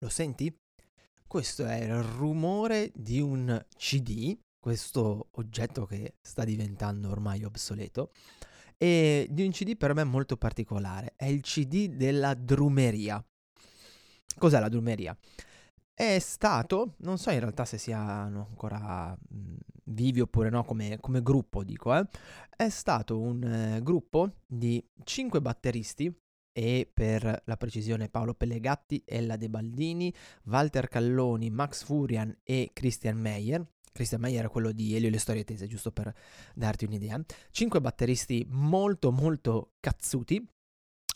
Lo senti? Questo è il rumore di un CD, questo oggetto che sta diventando ormai obsoleto, e di un CD per me molto particolare. È il CD della drumeria. Cos'è la drumeria? È stato, non so in realtà se siano ancora vivi oppure no come, come gruppo, dico, eh, è stato un eh, gruppo di cinque batteristi e per la precisione Paolo Pellegatti, Ella De Baldini, Walter Calloni, Max Furian e Christian Meyer. Christian Meyer è quello di Elio e le storie tese, giusto per darti un'idea. Cinque batteristi molto molto cazzuti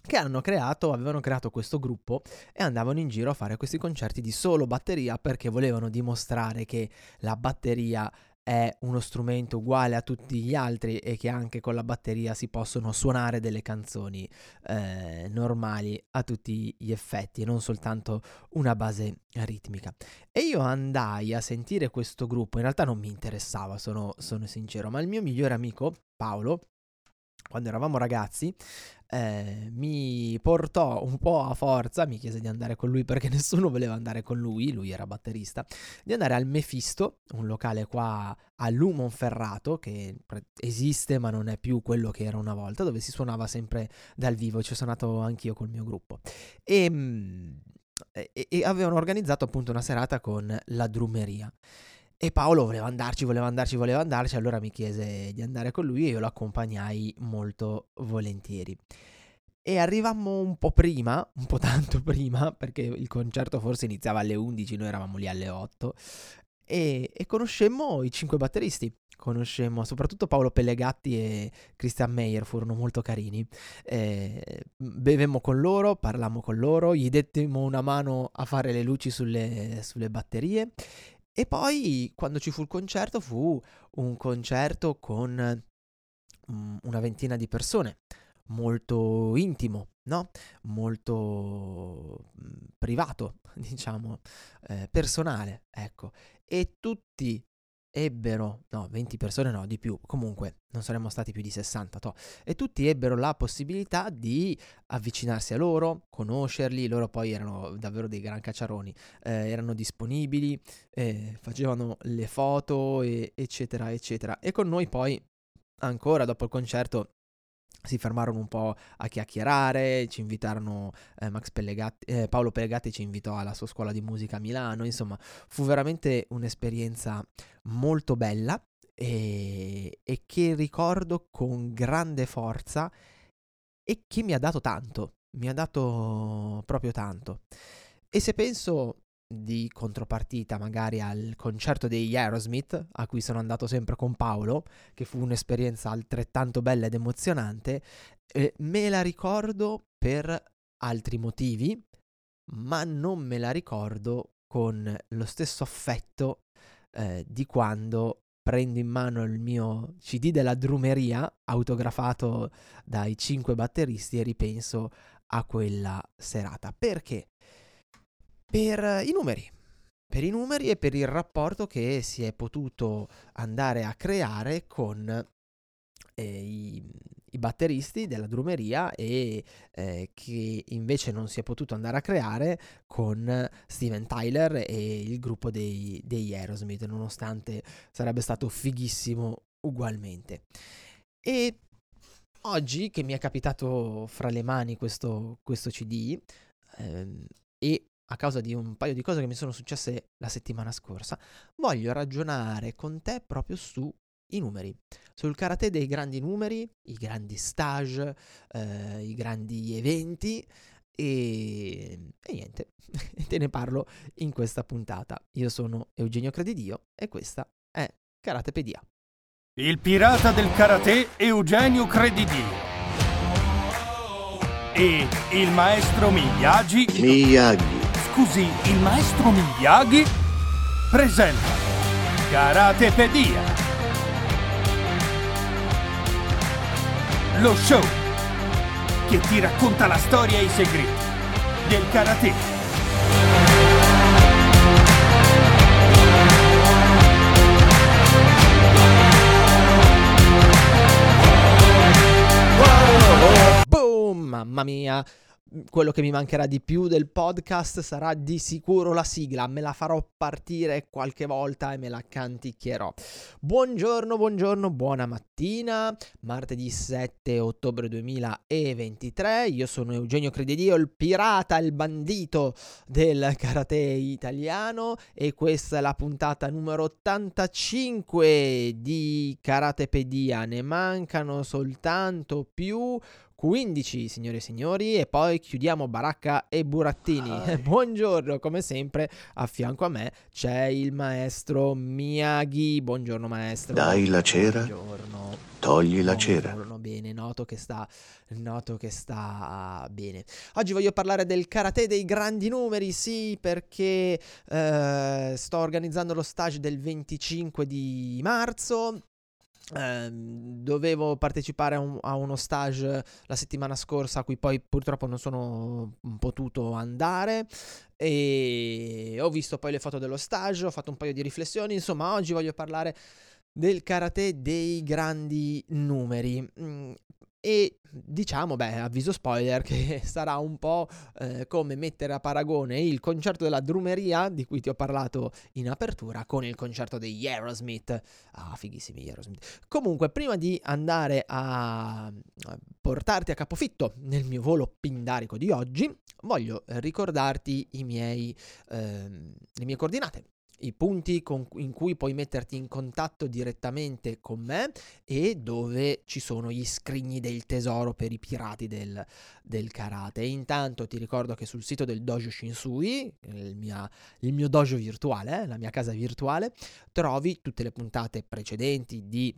che hanno creato, avevano creato questo gruppo e andavano in giro a fare questi concerti di solo batteria perché volevano dimostrare che la batteria è uno strumento uguale a tutti gli altri e che anche con la batteria si possono suonare delle canzoni eh, normali a tutti gli effetti non soltanto una base ritmica. E io andai a sentire questo gruppo, in realtà non mi interessava, sono, sono sincero, ma il mio migliore amico Paolo quando eravamo ragazzi, eh, mi portò un po' a forza, mi chiese di andare con lui perché nessuno voleva andare con lui, lui era batterista, di andare al Mefisto, un locale qua a Lumonferrato che esiste ma non è più quello che era una volta, dove si suonava sempre dal vivo, ci ho suonato anch'io col mio gruppo. E, e, e avevano organizzato appunto una serata con la drumeria. E Paolo voleva andarci, voleva andarci, voleva andarci, allora mi chiese di andare con lui e io lo accompagnai molto volentieri. E arrivammo un po' prima, un po' tanto prima, perché il concerto forse iniziava alle 11, noi eravamo lì alle 8, e, e conoscemmo i cinque batteristi. Conoscemmo soprattutto Paolo Pellegatti e Christian Meyer, furono molto carini. Eh, bevemmo con loro, parlammo con loro, gli dettemmo una mano a fare le luci sulle, sulle batterie e poi quando ci fu il concerto fu un concerto con um, una ventina di persone, molto intimo, no? Molto mh, privato, diciamo, eh, personale, ecco. E tutti ebbero, no, 20 persone no, di più, comunque non saremmo stati più di 60, to, e tutti ebbero la possibilità di avvicinarsi a loro, conoscerli, loro poi erano davvero dei gran cacciaroni, eh, erano disponibili, eh, facevano le foto, e, eccetera, eccetera, e con noi poi ancora dopo il concerto si fermarono un po' a chiacchierare, ci invitarono eh, Pellegatti, eh, Paolo Pellegatti ci invitò alla sua scuola di musica a Milano, insomma fu veramente un'esperienza molto bella e, e che ricordo con grande forza e che mi ha dato tanto, mi ha dato proprio tanto. E se penso di contropartita magari al concerto degli Aerosmith a cui sono andato sempre con Paolo che fu un'esperienza altrettanto bella ed emozionante eh, me la ricordo per altri motivi ma non me la ricordo con lo stesso affetto eh, di quando prendo in mano il mio CD della drumeria autografato dai cinque batteristi e ripenso a quella serata. Perché per i numeri. Per i numeri e per il rapporto che si è potuto andare a creare con eh, i, i, batteristi della drumeria e eh, che invece non si è potuto andare a creare con Steven Tyler e il gruppo dei, degli Aerosmith, nonostante sarebbe stato fighissimo ugualmente. E oggi che mi è capitato fra le mani questo, questo CD ehm, e a causa di un paio di cose che mi sono successe la settimana scorsa, voglio ragionare con te proprio sui numeri, sul karate dei grandi numeri, i grandi stage, eh, i grandi eventi e, e niente, te ne parlo in questa puntata. Io sono Eugenio Credidio e questa è Karatepedia. Il pirata del karate Eugenio Credidio e il maestro Miyagi Miyagi Scusi, il maestro Miyagi presenta Karatepedia. Lo show che ti racconta la storia e i segreti del karate. Boom! Mamma mia! Quello che mi mancherà di più del podcast sarà di sicuro la sigla, me la farò partire qualche volta e me la canticchierò. Buongiorno, buongiorno, buona mattina, martedì 7 ottobre 2023, io sono Eugenio Credidio, il pirata, il bandito del karate italiano. E questa è la puntata numero 85 di Karatepedia, ne mancano soltanto più 15, signore e signori, e poi chiudiamo Baracca e Burattini. Ah. Buongiorno, come sempre, a fianco a me c'è il maestro Miyagi. Buongiorno maestro. Dai la cera. Buongiorno. Togli la cera. Buongiorno, bene, noto che sta noto che sta bene. Oggi voglio parlare del karate dei grandi numeri, sì, perché eh, sto organizzando lo stage del 25 di marzo dovevo partecipare a, un, a, uno stage la settimana scorsa a cui poi purtroppo non sono potuto andare e ho visto poi le foto dello stage, ho fatto un paio di riflessioni, insomma oggi voglio parlare del karate dei grandi numeri. E diciamo, beh, avviso spoiler, che sarà un po' eh, come mettere a paragone il concerto della drumeria, di cui ti ho parlato in apertura, con il concerto degli Aerosmith. Ah, fighissimi Aerosmith. Comunque, prima di andare a portarti a capofitto nel mio volo pindarico di oggi, voglio ricordarti miei, ehm, le mie coordinate i punti con, in cui puoi metterti in contatto direttamente con me e dove ci sono gli scrigni del tesoro per i pirati del, del karate. E intanto ti ricordo che sul sito del Dojo Shinsui, il, mia, il mio dojo virtuale, eh, la mia casa virtuale, trovi tutte le puntate precedenti di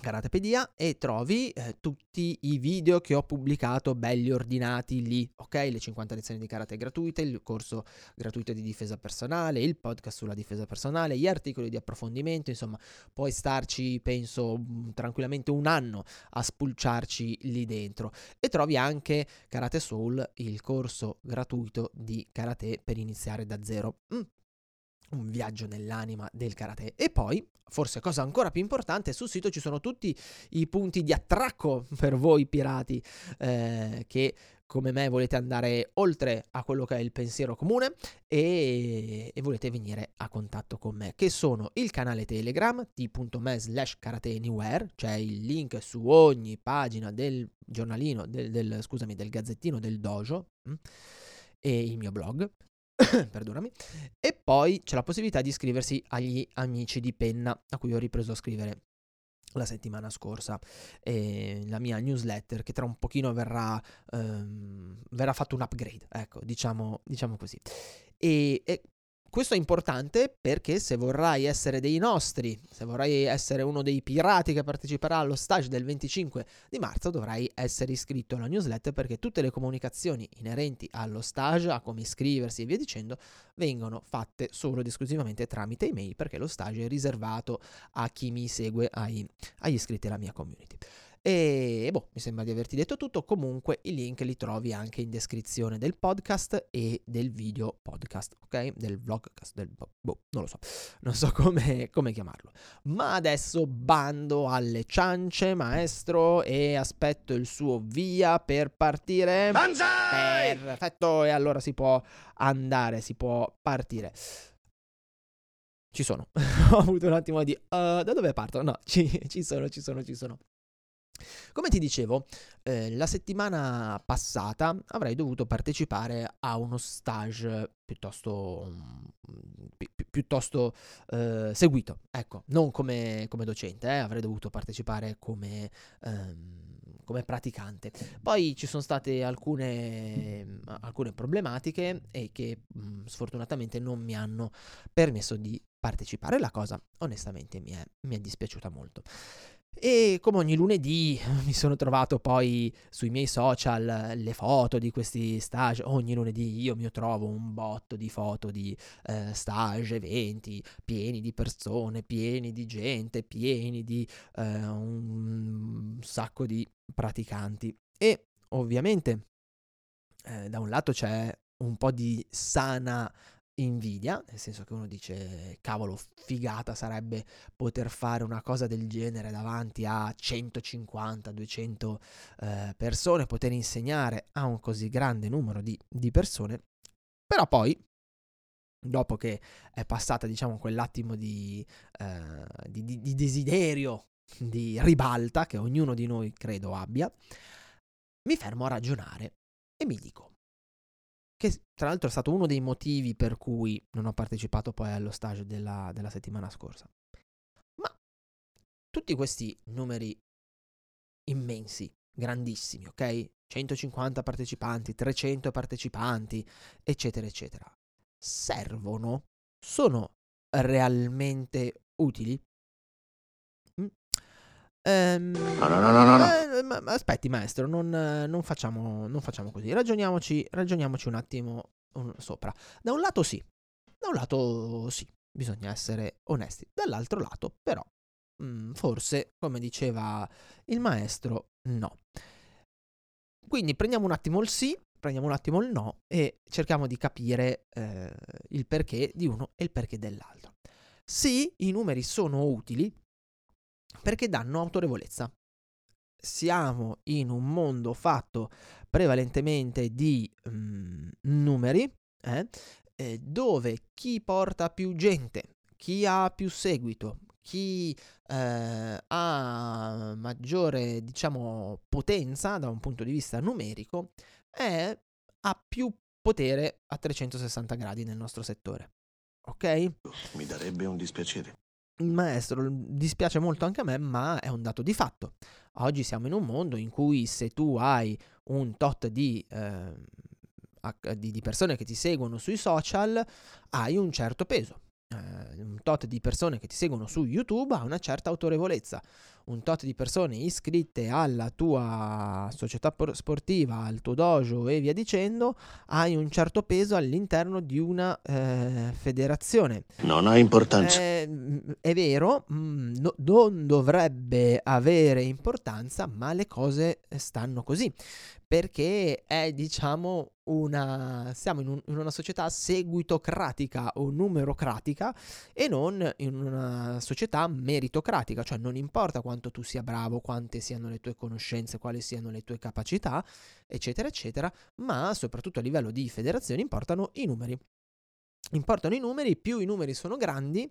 Karatepedia e trovi eh, tutti i video che ho pubblicato belli ordinati lì, ok? Le 50 lezioni di karate gratuite, il corso gratuito di difesa personale, il podcast sulla difesa personale, gli articoli di approfondimento, insomma, puoi starci, penso, mm, tranquillamente un anno a spulciarci lì dentro. E trovi anche Karate Soul, il corso gratuito di karate per iniziare da zero. Mm, un viaggio nell'anima del karate. E poi, forse cosa ancora più importante, sul sito ci sono tutti i punti di attracco per voi pirati eh, che come me volete andare oltre a quello che è il pensiero comune e, e, volete venire a contatto con me, che sono il canale Telegram t.me slash karateanywhere, c'è il link su ogni pagina del giornalino, del, del, scusami, del gazzettino del dojo mm, e il mio blog perdonami, e poi c'è la possibilità di iscriversi agli amici di penna a cui ho ripreso a scrivere la settimana scorsa. Eh, la mia newsletter che tra un pochino verrà, ehm, verrà fatto un upgrade ecco diciamo, diciamo così. E, e questo è importante perché se vorrai essere dei nostri, se vorrai essere uno dei pirati che parteciperà allo stage del 25 di marzo, dovrai essere iscritto alla newsletter perché tutte le comunicazioni inerenti allo stage, a come iscriversi e via dicendo, vengono fatte solo ed esclusivamente tramite email perché lo stage è riservato a chi mi segue, ai, agli iscritti alla mia community. E boh, mi sembra di averti detto tutto. Comunque i link li trovi anche in descrizione del podcast e del video podcast, ok? Del vlogcast, del boh, non lo so, non so come, come chiamarlo. Ma adesso bando alle ciance, maestro, e aspetto il suo via per partire. Banzai! Perfetto, e allora si può andare, si può partire. Ci sono. Ho avuto un attimo di... Uh, da dove parto? No, ci, ci sono, ci sono, ci sono. Come ti dicevo, eh, la settimana passata avrei dovuto partecipare a uno stage piuttosto, mm, pi- piuttosto eh, seguito, ecco, non come, come docente, eh, avrei dovuto partecipare come, ehm, come, praticante. Poi ci sono state alcune, alcune problematiche e che mh, mm, sfortunatamente non mi hanno permesso di partecipare. La cosa onestamente mi è, mi è dispiaciuta molto. E come ogni lunedì mi sono trovato poi sui miei social le foto di questi stage. Ogni lunedì io mi trovo un botto di foto di eh, stage, eventi pieni di persone, pieni di gente, pieni di eh, un sacco di praticanti. E ovviamente eh, da un lato c'è un po' di sana invidia, nel senso che uno dice cavolo, figata sarebbe poter fare una cosa del genere davanti a 150, 200 eh, persone, poter insegnare a un così grande numero di, di persone, però poi dopo che è passata diciamo quell'attimo di, eh, di, di, di, desiderio, di ribalta che ognuno di noi credo abbia, mi fermo a ragionare e mi dico, che tra l'altro è stato uno dei motivi per cui non ho partecipato poi allo stage della, della settimana scorsa, ma tutti questi numeri immensi, grandissimi, ok? 150 partecipanti, 300 partecipanti, eccetera, eccetera servono? Sono realmente utili? Ehm, no, no, no, no, no. Eh, ma, aspetti, maestro, non, non, facciamo, non facciamo così. Ragioniamoci, ragioniamoci un attimo un, sopra. Da un lato sì, da un lato sì, bisogna essere onesti. Dall'altro lato, però, mh, mm, forse, come diceva il maestro, no. Quindi prendiamo un attimo il sì prendiamo un attimo il no e cerchiamo di capire eh, il perché di uno e il perché dell'altro. Sì, i numeri sono utili perché danno autorevolezza. Siamo in un mondo fatto prevalentemente di mm, numeri, eh, dove chi porta più gente, chi ha più seguito, chi eh, ha maggiore, diciamo, potenza da un punto di vista numerico, è, ha più potere a 360 gradi nel nostro settore. Ok? Mi darebbe un dispiacere. Maestro, dispiace molto anche a me, ma è un dato di fatto. Oggi siamo in un mondo in cui se tu hai un tot di, eh, di persone che ti seguono sui social, hai un certo peso. Eh, un tot di persone che ti seguono su YouTube ha una certa autorevolezza un tot di persone iscritte alla tua società sportiva, al tuo dojo e via dicendo, hai un certo peso all'interno di una eh, federazione. Non ha importanza. Eh, è vero, mm, no, non dovrebbe avere importanza, ma le cose stanno così perché è diciamo una siamo in, un, in, una società seguitocratica o numerocratica e non in una società meritocratica, cioè non importa quanto tu sia bravo, quante siano le tue conoscenze, quali siano le tue capacità, eccetera, eccetera, ma soprattutto a livello di federazione importano i numeri. Importano i numeri, più i numeri sono grandi,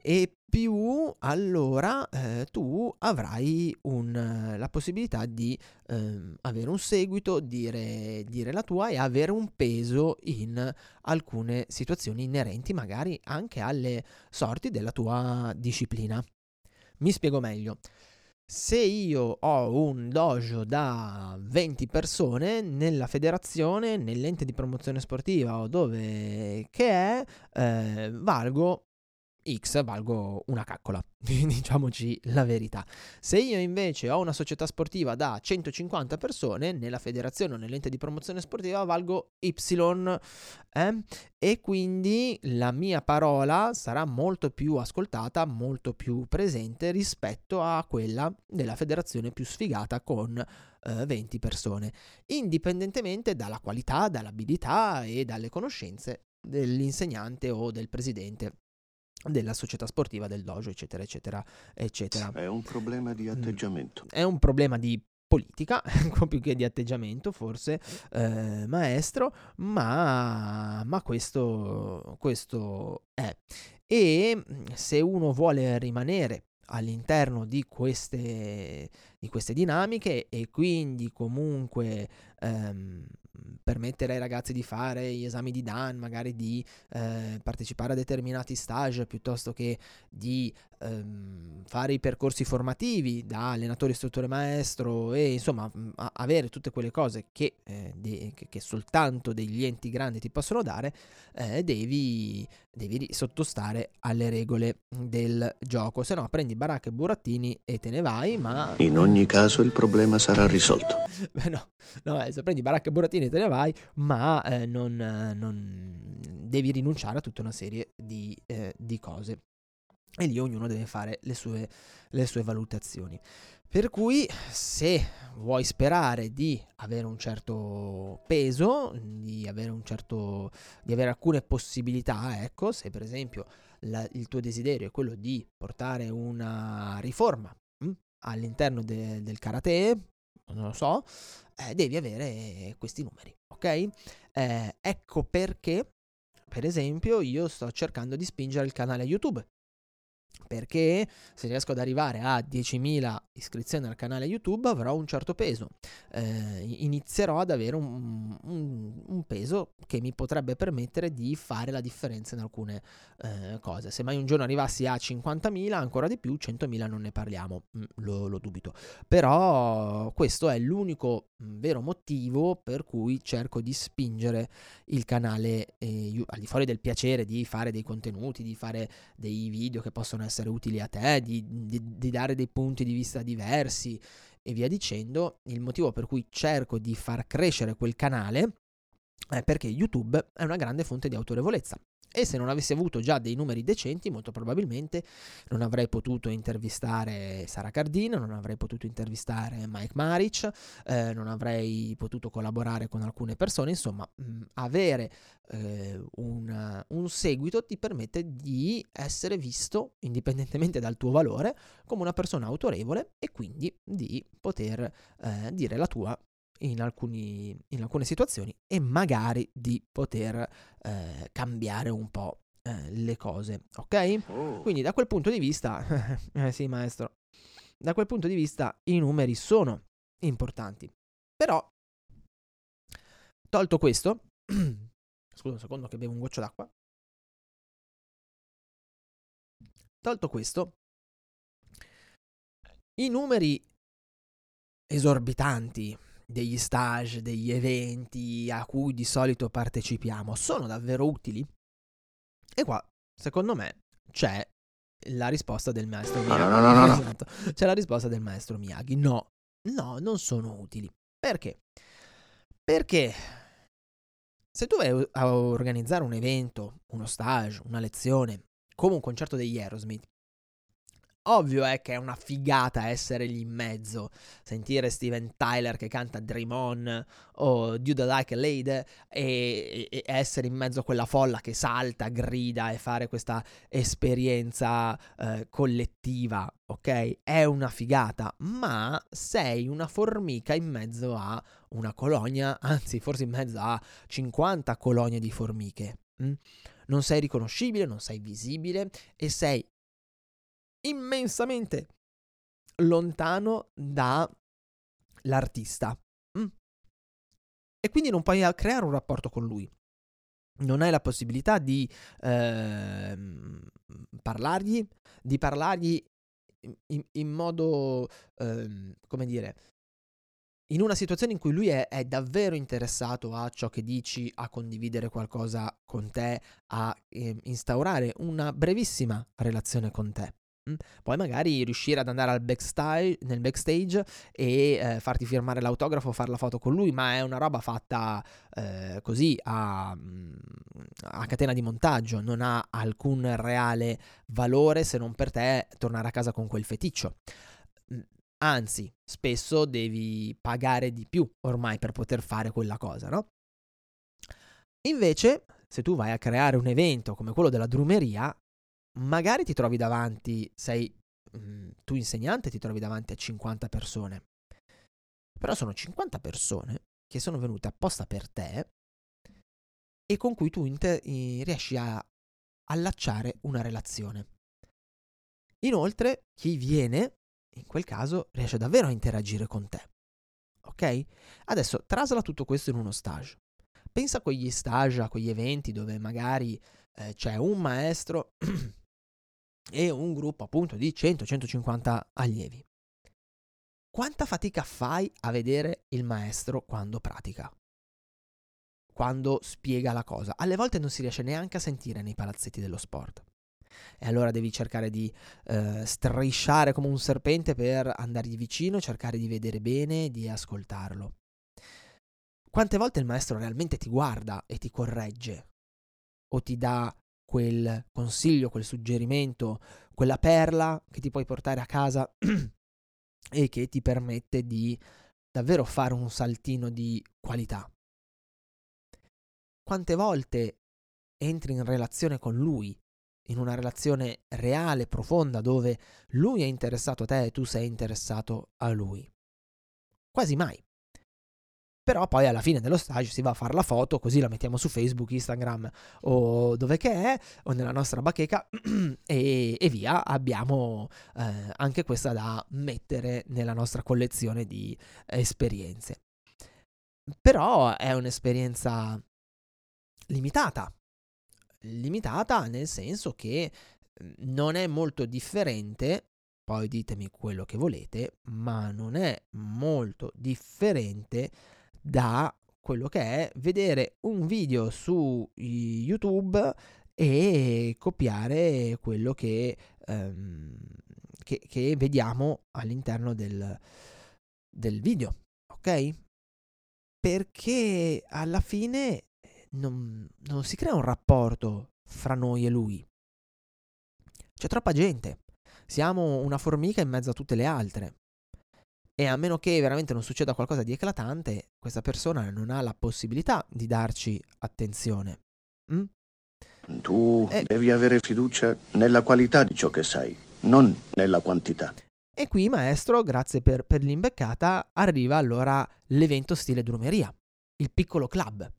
e più allora eh, tu avrai un, la possibilità di eh, avere un seguito, dire, dire, la tua e avere un peso in alcune situazioni inerenti magari anche alle sorti della tua disciplina. Mi spiego meglio. Se io ho un dojo da 20 persone nella federazione, nell'ente di promozione sportiva o dove che è, eh, valgo X valgo una caccola, diciamoci la verità. Se io invece ho una società sportiva da 150 persone, nella federazione o nell'ente di promozione sportiva valgo Y eh? e quindi la mia parola sarà molto più ascoltata, molto più presente rispetto a quella della federazione più sfigata con eh, 20 persone, indipendentemente dalla qualità, dall'abilità e dalle conoscenze dell'insegnante o del presidente della società sportiva, del dojo, eccetera, eccetera, eccetera. È un problema di mm. atteggiamento. È un problema di politica, più che di atteggiamento forse, eh, maestro, ma, ma questo, questo è. E mm, se uno vuole rimanere all'interno di queste, di queste dinamiche e quindi comunque ehm, permettere ai ragazzi di fare gli esami di DAN, magari di eh, partecipare a determinati stage piuttosto che di ehm, fare i percorsi formativi da allenatore, istruttore, maestro e insomma avere tutte quelle cose che, eh, de- che, soltanto degli enti grandi ti possono dare, eh, devi, devi sottostare alle regole del gioco, se no prendi baracche e burattini e te ne vai, ma... In ogni caso il problema sarà risolto. Beh no, no eh, se prendi baracche e burattini te ne vai, ma eh, non, non, devi rinunciare a tutta una serie di, eh, di cose e lì ognuno deve fare le sue, le sue valutazioni. Per cui se vuoi sperare di avere un certo peso, di avere, un certo, di avere alcune possibilità, ecco, se per esempio la, il tuo desiderio è quello di portare una riforma mh, hm, all'interno de, del karate, non lo so, eh, devi avere questi numeri, ok? Eh, ecco perché, per esempio, io sto cercando di spingere il canale YouTube perché se riesco ad arrivare a 10.000 iscrizioni al canale YouTube avrò un certo peso. Eh, inizierò ad avere un, un, un, peso che mi potrebbe permettere di fare la differenza in alcune eh, cose. Se mai un giorno arrivassi a 50.000, ancora di più, 100.000 non ne parliamo, mm, lo, lo dubito. Però questo è l'unico mm, vero motivo per cui cerco di spingere il canale eh, al di fuori del piacere di fare dei contenuti, di fare dei video che possono essere utili a te, di, di, di dare dei punti di vista diversi e via dicendo, il motivo per cui cerco di far crescere quel canale è perché YouTube è una grande fonte di autorevolezza. E se non avessi avuto già dei numeri decenti, molto probabilmente non avrei potuto intervistare Sara Cardino, non avrei potuto intervistare Mike Maric, eh, non avrei potuto collaborare con alcune persone. Insomma, mh, avere eh, un, un, seguito ti permette di essere visto, indipendentemente dal tuo valore, come una persona autorevole e quindi di poter eh, dire la tua in, alcuni, in alcune situazioni e magari di poter eh, cambiare un po' eh, le cose, ok? Oh. Quindi da quel punto di vista, eh sì maestro, da quel punto di vista i numeri sono importanti. Però, tolto questo, scusa un secondo che bevo un goccio d'acqua. Tolto questo, i numeri esorbitanti degli stage, degli eventi a cui di solito partecipiamo sono davvero utili? E qua, secondo me, c'è la risposta del maestro Miyagi. No, no, no, no, esatto. C'è la risposta del maestro Miyagi. No, no, non sono utili. Perché? Perché se tu vai a organizzare un evento, uno stage, una lezione, come un concerto degli Aerosmith, Ovvio è che è una figata essere lì in mezzo, sentire Steven Tyler che canta Dream On o Dude Like a Lady e, e, essere in mezzo a quella folla che salta, grida e fare questa esperienza eh, collettiva, ok? È una figata, ma sei una formica in mezzo a una colonia, anzi forse in mezzo a 50 colonie di formiche. Hm? Non sei riconoscibile, non sei visibile e sei immensamente lontano dall'artista. Mm. E quindi non puoi creare un rapporto con lui. Non hai la possibilità di eh, parlargli, di parlargli in, in modo, eh, come dire, in una situazione in cui lui è, è, davvero interessato a ciò che dici, a condividere qualcosa con te, a eh, instaurare una brevissima relazione con te. Mm. Poi magari riuscire ad andare backstage, nel backstage e eh, farti firmare l'autografo, fare la foto con lui, ma è una roba fatta eh, così a, mm, a, catena di montaggio, non ha alcun reale valore se non per te tornare a casa con quel feticcio. Mm, anzi, spesso devi pagare di più ormai per poter fare quella cosa, no? Invece, se tu vai a creare un evento come quello della drumeria, magari ti trovi davanti, sei mh, mm, tu insegnante, ti trovi davanti a 50 persone. Però sono 50 persone che sono venute apposta per te e con cui tu inter- riesci a allacciare una relazione. Inoltre, chi viene, in quel caso, riesce davvero a interagire con te. Ok? Adesso trasla tutto questo in uno stage. Pensa a quegli stage, a quegli eventi dove magari eh, c'è un maestro e un gruppo appunto di 100-150 allievi. Quanta fatica fai a vedere il maestro quando pratica? Quando spiega la cosa? Alle volte non si riesce neanche a sentire nei palazzetti dello sport. E allora devi cercare di eh, strisciare come un serpente per andargli vicino, cercare di vedere bene, di ascoltarlo. Quante volte il maestro realmente ti guarda e ti corregge o ti dà quel consiglio, quel suggerimento, quella perla che ti puoi portare a casa e che ti permette di davvero fare un saltino di qualità. Quante volte entri in relazione con lui, in una relazione reale, profonda, dove lui è interessato a te e tu sei interessato a lui? Quasi mai. Però poi alla fine dello stage si va a fare la foto, così la mettiamo su Facebook, Instagram o dove che è, o nella nostra bacheca e, e via, abbiamo eh, anche questa da mettere nella nostra collezione di esperienze. Però è un'esperienza limitata, limitata nel senso che mhmm, non è molto differente, poi ditemi quello che volete, ma non è molto differente da quello che è vedere un video su YouTube e copiare quello che, um, che, che vediamo all'interno del, del video, ok? Perché alla fine non, non si crea un rapporto fra noi e lui. C'è troppa gente. Siamo una formica in mezzo a tutte le altre. E a meno che veramente non succeda qualcosa di eclatante, questa persona non ha la possibilità di darci attenzione. Mm? Tu e... devi avere fiducia nella qualità di ciò che sai, non nella quantità. E qui, maestro, grazie per, per l'imbeccata, arriva allora l'evento stile drumeria, il piccolo club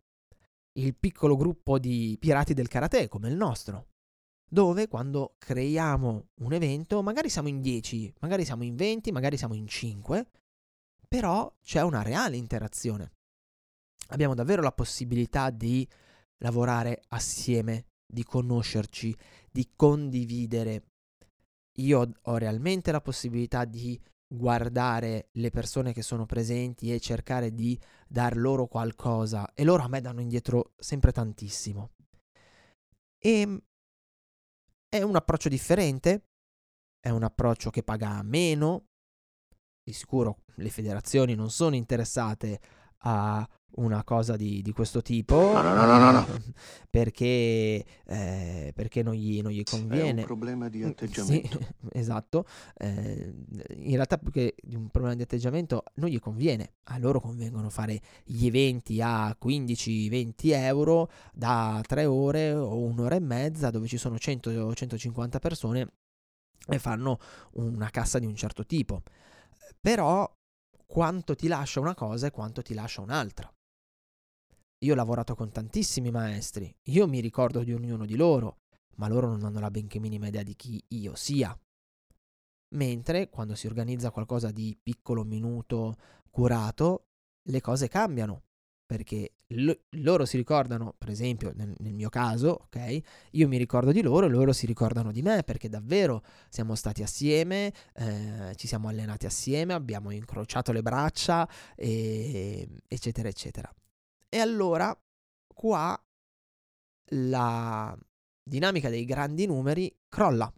il piccolo gruppo di pirati del karate come il nostro, dove quando creiamo un evento magari siamo in 10, magari siamo in 20, magari siamo in 5, però c'è una reale interazione. Abbiamo davvero la possibilità di lavorare assieme, di conoscerci, di condividere. Io ho realmente la possibilità di guardare le persone che sono presenti e cercare di dar loro qualcosa e loro a me danno indietro sempre tantissimo. E ehm, è un approccio differente, è un approccio che paga meno, di sicuro le federazioni non sono interessate a una cosa di, di questo tipo. No, no, no, no, no. Perché, eh, perché non, gli, non, gli, conviene. È un problema di atteggiamento. Sì, esatto. Eh, in realtà più che di un problema di atteggiamento non gli conviene. A loro convengono fare gli eventi a 15-20 euro da 3 ore o un'ora e mezza dove ci sono 100-150 persone e fanno una cassa di un certo tipo. Però quanto ti lascia una cosa e quanto ti lascia un'altra. Io ho lavorato con tantissimi maestri, io mi ricordo di ognuno di loro, ma loro non hanno la benché minima idea di chi io sia. Mentre quando si organizza qualcosa di piccolo, minuto, curato, le cose cambiano perché l- loro si ricordano, per esempio nel, nel, mio caso, ok? Io mi ricordo di loro e loro si ricordano di me perché davvero siamo stati assieme, eh, ci siamo allenati assieme, abbiamo incrociato le braccia, e, eccetera, eccetera. E allora qua la dinamica dei grandi numeri crolla.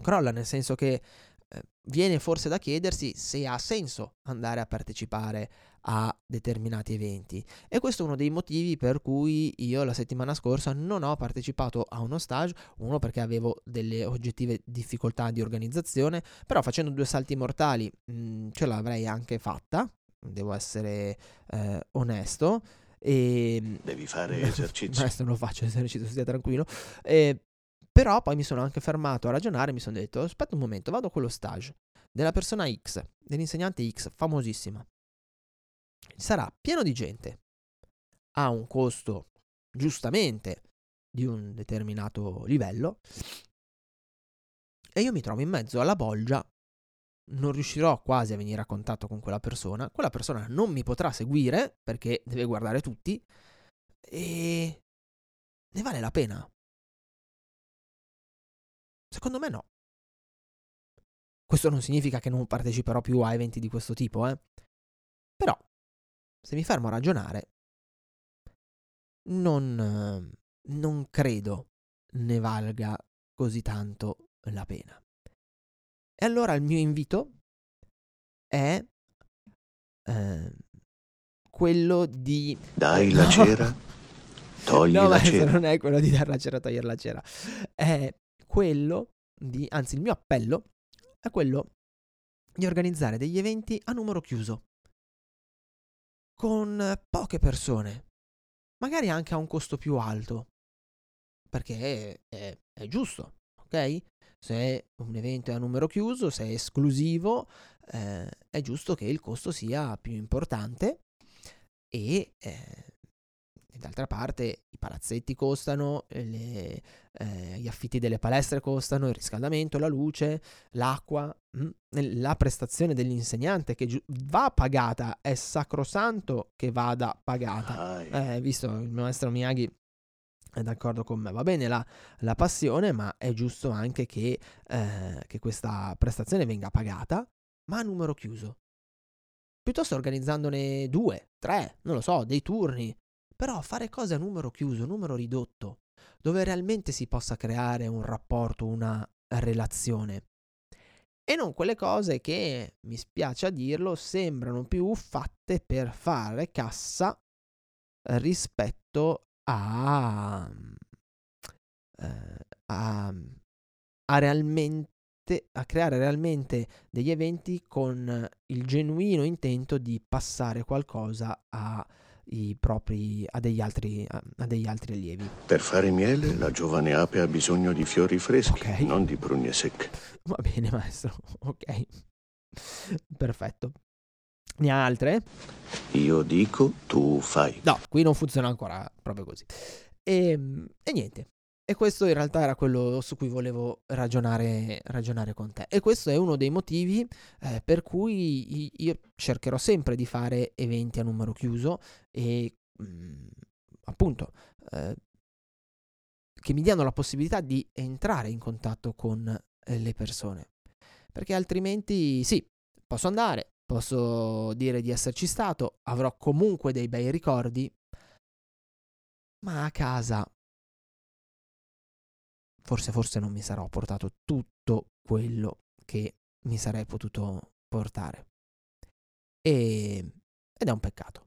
Crolla nel senso che eh, viene forse da chiedersi se ha senso andare a partecipare a determinati eventi e questo è uno dei motivi per cui io la settimana scorsa non ho partecipato a uno stage, uno perché avevo delle oggettive difficoltà di organizzazione, però facendo due salti mortali mh, mm, ce l'avrei anche fatta, devo essere eh, onesto. E, Devi fare esercizio. Questo non lo faccio esercizio, stia tranquillo. E, però poi mi sono anche fermato a ragionare mi sono detto, aspetta un momento, vado a quello stage della persona X, dell'insegnante X, famosissima. Sarà pieno di gente. Ha un costo, giustamente, di un determinato livello. E io mi trovo in mezzo alla bolgia non riuscirò quasi a venire a contatto con quella persona, quella persona non mi potrà seguire perché deve guardare tutti e ne vale la pena? Secondo me no. Questo non significa che non parteciperò più a eventi di questo tipo, eh. Però, se mi fermo a ragionare, non, non credo ne valga così tanto la pena. E allora il mio invito è eh, quello di... Dai la no. cera, togli no, la cera. non è quello di dare la cera, togliere la cera. È quello di... Anzi, il mio appello è quello di organizzare degli eventi a numero chiuso, con poche persone, magari anche a un costo più alto, perché è, è, è giusto, ok? Se un evento è a numero chiuso, se è esclusivo, eh, è giusto che il costo sia più importante e eh, d'altra parte i palazzetti costano, le, eh, gli affitti delle palestre costano, il riscaldamento, la luce, l'acqua, mh, mm, la prestazione dell'insegnante che gi- va pagata, è sacrosanto che vada pagata. Eh, visto il maestro Miyagi è d'accordo con me, va bene la, la passione, ma è giusto anche che, eh, che questa prestazione venga pagata, ma a numero chiuso. Piuttosto organizzandone due, tre, non lo so, dei turni, però fare cose a numero chiuso, numero ridotto, dove realmente si possa creare un rapporto, una relazione. E non quelle cose che, mi spiace a dirlo, sembrano più fatte per fare cassa rispetto a, eh, a, a realmente a creare realmente degli eventi con il genuino intento di passare qualcosa propri, a, degli altri, a, a, degli altri, allievi. Per fare miele la giovane ape ha bisogno di fiori freschi, okay. non di prugne secche. Va bene maestro, ok. Perfetto. Ne ha altre? Io dico, tu fai. No, qui non funziona ancora proprio così. E, ehm, e niente. E questo in realtà era quello su cui volevo ragionare, ragionare con te. E questo è uno dei motivi eh, per cui io cercherò sempre di fare eventi a numero chiuso e mh, mm, appunto eh, che mi diano la possibilità di entrare in contatto con eh, le persone. Perché altrimenti sì, posso andare, posso dire di esserci stato, avrò comunque dei bei ricordi, ma a casa forse forse non mi sarò portato tutto quello che mi sarei potuto portare. E, ed è un peccato.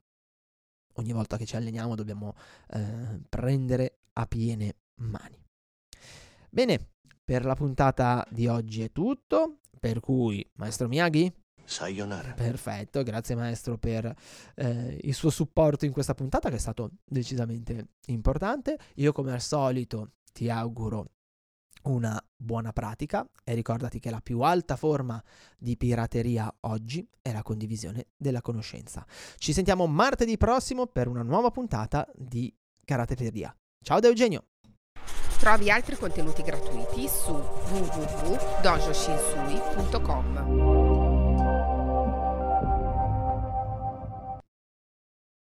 Ogni volta che ci alleniamo dobbiamo eh, prendere a piene mani. Bene, per la puntata di oggi è tutto, per cui, maestro Miyagi, Sayonara. Perfetto, grazie maestro per eh, il suo supporto in questa puntata che è stato decisamente importante. Io come al solito ti auguro una buona pratica e ricordati che la più alta forma di pirateria oggi è la condivisione della conoscenza. Ci sentiamo martedì prossimo per una nuova puntata di Karatepedia. Ciao da Eugenio! Trovi altri contenuti gratuiti su www.dojoshinsui.com.